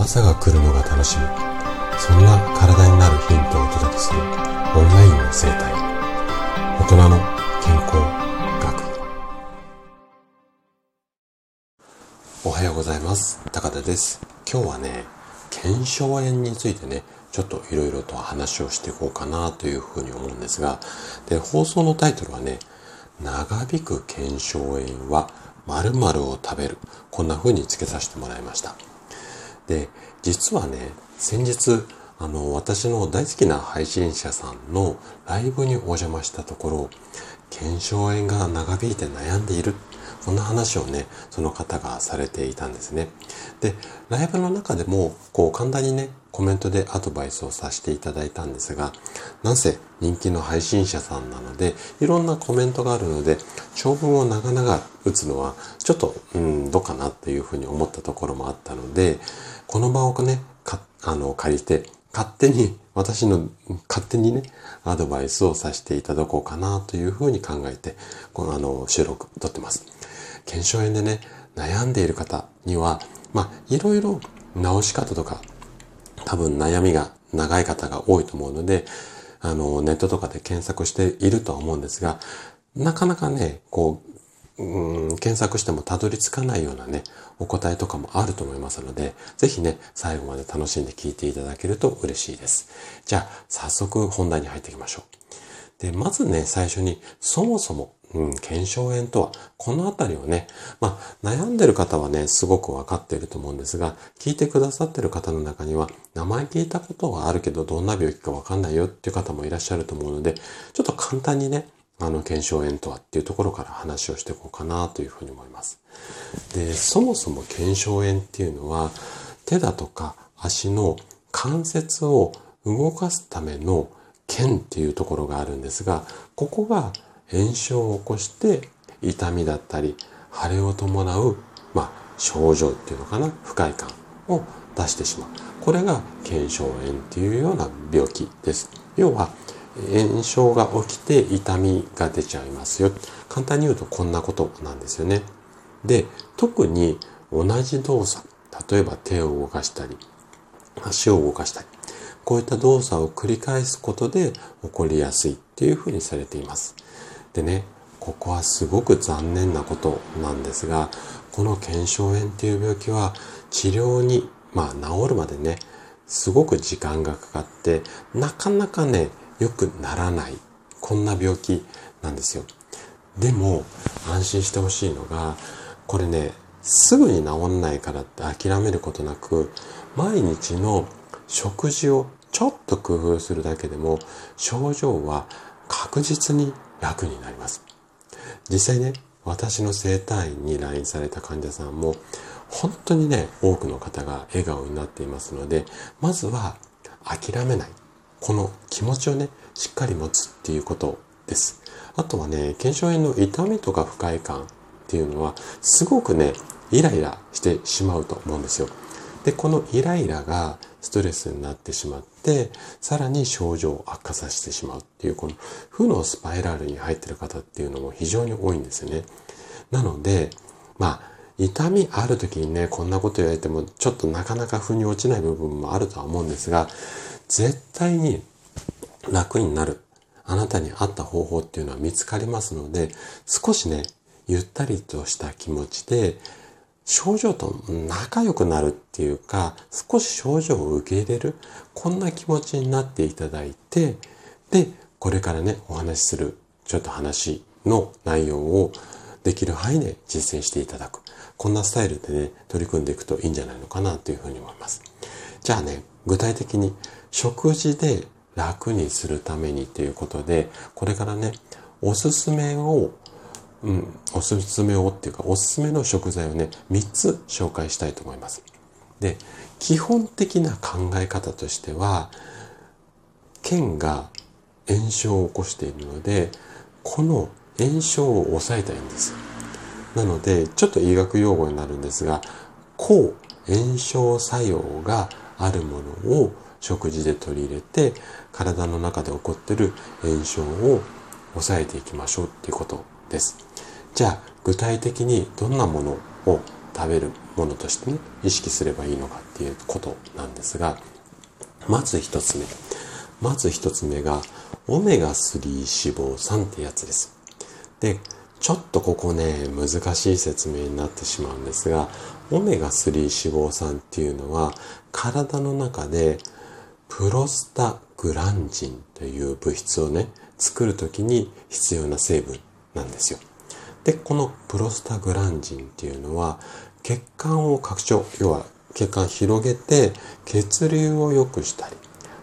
朝が来るのが楽しみ。そんな体になるヒントをお届けするオンラインの生態。大人の健康学。おはようございます。高田です。今日はね腱鞘炎についてねちょっといろいろと話をしていこうかなというふうに思うんですがで放送のタイトルはね長引く腱鞘炎は〇〇を食べる。こんな風につけさせてもらいました。で実はね先日あの私の大好きな配信者さんのライブにお邪魔したところ腱鞘炎が長引いて悩んでいるこんな話をね、その方がされていたんですね。で、ライブの中でも、こう簡単にね、コメントでアドバイスをさせていただいたんですが、なんせ人気の配信者さんなので、いろんなコメントがあるので、長文を長々打つのは、ちょっと、うん、どうかなっていうふうに思ったところもあったので、この場をね、か、あの、借りて、勝手に、私の勝手にね、アドバイスをさせていただこうかなというふうに考えて、このあの、収録撮ってます。腱鞘炎でね、悩んでいる方には、まあ、いろいろ治し方とか、多分悩みが長い方が多いと思うので、あの、ネットとかで検索しているとは思うんですが、なかなかね、こう、うん、検索してもたどり着かないようなね、お答えとかもあると思いますので、ぜひね、最後まで楽しんで聞いていただけると嬉しいです。じゃあ、早速本題に入っていきましょう。で、まずね、最初に、そもそもうん、腱鞘炎とは、このあたりをね、まあ、悩んでる方はね、すごくわかっていると思うんですが、聞いてくださってる方の中には、名前聞いたことはあるけど、どんな病気かわかんないよっていう方もいらっしゃると思うので、ちょっと簡単にね、あの、腱鞘炎とはっていうところから話をしていこうかなというふうに思います。で、そもそも腱鞘炎っていうのは、手だとか足の関節を動かすための腱っていうところがあるんですが、ここが炎症を起こして痛みだったり腫れを伴う、まあ、症状っていうのかな不快感を出してしまう。これが腱鞘炎っていうような病気です。要は炎症が起きて痛みが出ちゃいますよ。簡単に言うとこんなことなんですよね。で特に同じ動作例えば手を動かしたり足を動かしたりこういった動作を繰り返すことで起こりやすいっていうふうにされています。でね、ここはすごく残念なことなんですが、この腱鞘炎っていう病気は治療に、まあ治るまでね、すごく時間がかかって、なかなかね、良くならない。こんな病気なんですよ。でも、安心してほしいのが、これね、すぐに治んないからって諦めることなく、毎日の食事をちょっと工夫するだけでも、症状は確実に楽になります。実際ね、私の整体院に来院された患者さんも、本当にね、多くの方が笑顔になっていますので、まずは諦めない。この気持ちをね、しっかり持つっていうことです。あとはね、腱鞘炎の痛みとか不快感っていうのは、すごくね、イライラしてしまうと思うんですよ。で、このイライラがストレスになってしまって、さらに症状を悪化させてしまうっていう、この負のスパイラルに入ってる方っていうのも非常に多いんですよね。なので、まあ、痛みある時にね、こんなこと言われても、ちょっとなかなか腑に落ちない部分もあるとは思うんですが、絶対に楽になる、あなたに合った方法っていうのは見つかりますので、少しね、ゆったりとした気持ちで、症状と仲良くなるっていうか、少し症状を受け入れる、こんな気持ちになっていただいて、で、これからね、お話しする、ちょっと話の内容をできる範囲で実践していただく。こんなスタイルでね、取り組んでいくといいんじゃないのかなというふうに思います。じゃあね、具体的に食事で楽にするためにということで、これからね、おすすめをうん、おすすめをっていうか、おすすめの食材をね、3つ紹介したいと思います。で、基本的な考え方としては、腱が炎症を起こしているので、この炎症を抑えたいんです。なので、ちょっと医学用語になるんですが、抗炎症作用があるものを食事で取り入れて、体の中で起こってる炎症を抑えていきましょうっていうことです。じゃあ具体的にどんなものを食べるものとしてね、意識すればいいのかっていうことなんですが、まず一つ目。まず一つ目が、オメガ3脂肪酸ってやつです。で、ちょっとここね、難しい説明になってしまうんですが、オメガ3脂肪酸っていうのは、体の中でプロスタグランジンという物質をね、作るときに必要な成分なんですよ。で、このプロスタグランジンっていうのは、血管を拡張、要は血管広げて血流を良くしたり、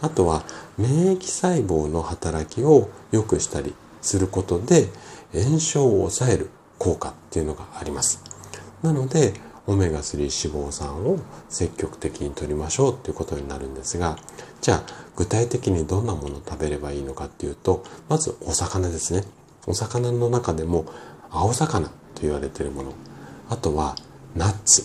あとは免疫細胞の働きを良くしたりすることで炎症を抑える効果っていうのがあります。なので、オメガ3脂肪酸を積極的に摂りましょうっていうことになるんですが、じゃあ具体的にどんなものを食べればいいのかっていうと、まずお魚ですね。お魚の中でも青魚と言われているもの。あとはナッツ。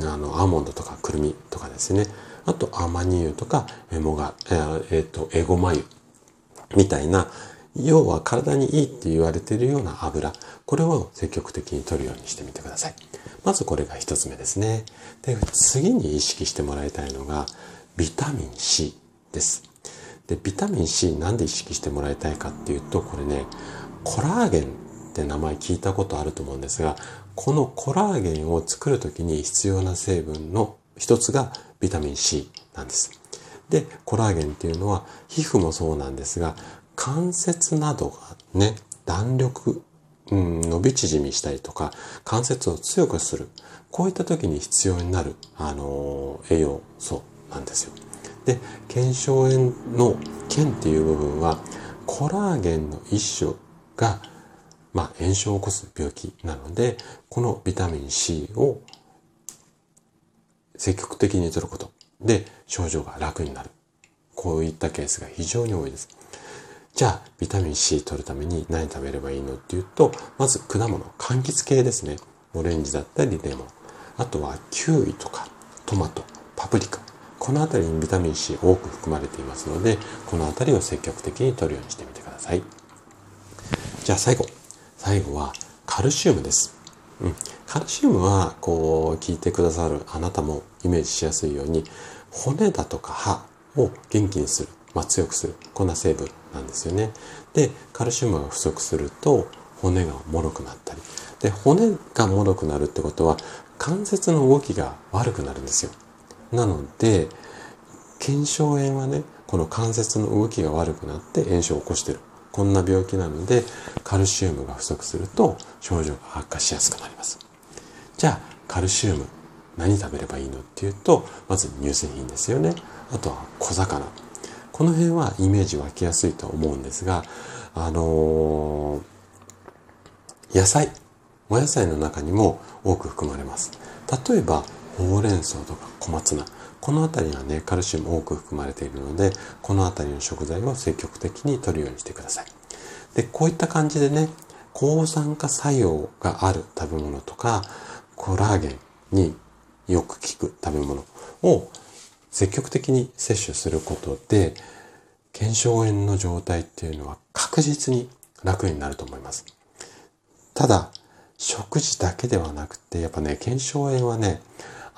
あの、アーモンドとかくるみとかですね。あと、アマニ油とか、エモが、えっ、ー、と、エゴマ油みたいな、要は体にいいって言われているような油。これを積極的に摂るようにしてみてください。まずこれが一つ目ですね。で、次に意識してもらいたいのが、ビタミン C です。で、ビタミン C なんで意識してもらいたいかっていうと、これね、コラーゲンって名前聞いたことあると思うんですが、このコラーゲンを作るときに必要な成分の一つがビタミン C なんです。で、コラーゲンっていうのは皮膚もそうなんですが、関節などがね、弾力、うん、伸び縮みしたりとか、関節を強くする。こういった時に必要になる、あのー、栄養素なんですよ。で、腱鞘炎の腱っていう部分は、コラーゲンの一種がまあ、炎症を起こす病気なので、このビタミン C を積極的に摂ることで症状が楽になる。こういったケースが非常に多いです。じゃあ、ビタミン C 取るために何食べればいいのっていうと、まず果物、柑橘系ですね。オレンジだったりレモン。あとはキウイとかトマト、パプリカ。この辺りにビタミン C 多く含まれていますので、この辺りを積極的に取るようにしてみてください。じゃあ最後。最後はカルシウムです。うん、カルシウムはこう聞いてくださるあなたもイメージしやすいように骨だとか歯を元気にする、まあ、強くするこんな成分なんですよね。でカルシウムが不足すると骨が脆くなったりで骨が脆くなるってことは関節の動きが悪くなるんですよ。なので腱鞘炎はねこの関節の動きが悪くなって炎症を起こしてるこんな病気なので、カルシウムが不足すると症状が悪化しやすくなります。じゃあ、カルシウム何食べればいいのっていうと、まず乳製品ですよね。あとは小魚。この辺はイメージ湧きやすいと思うんですが、あのー、野菜、お野菜の中にも多く含まれます。例えば、ほうれん草とか小松菜。この辺りはね、カルシウム多く含まれているので、この辺りの食材を積極的に摂るようにしてください。で、こういった感じでね、抗酸化作用がある食べ物とか、コラーゲンによく効く食べ物を積極的に摂取することで、腱鞘炎の状態っていうのは確実に楽になると思います。ただ、食事だけではなくて、やっぱね、腱鞘炎はね、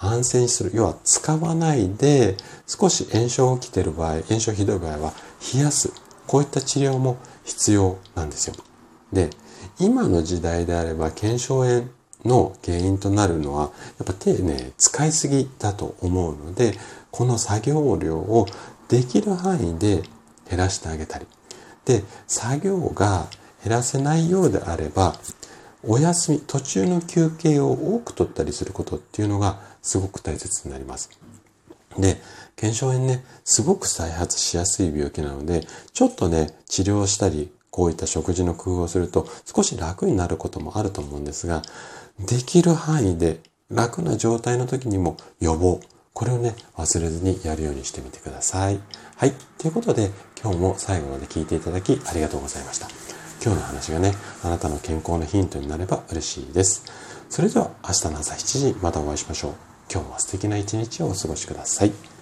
安静にする。要は使わないで、少し炎症起きてる場合、炎症ひどい場合は冷やす。こういった治療も必要なんですよ。で、今の時代であれば腱鞘炎の原因となるのは、やっぱ手ね、使いすぎだと思うので、この作業量をできる範囲で減らしてあげたり。で、作業が減らせないようであれば、お休み、途中の休憩を多く取ったりすることっていうのがすごく大切になります。で、腱鞘炎ね、すごく再発しやすい病気なので、ちょっとね、治療したり、こういった食事の工夫をすると少し楽になることもあると思うんですが、できる範囲で楽な状態の時にも予防。これをね、忘れずにやるようにしてみてください。はい。ということで、今日も最後まで聞いていただきありがとうございました。今日の話がね、あなたの健康のヒントになれば嬉しいです。それでは明日の朝7時またお会いしましょう。今日は素敵な一日をお過ごしください。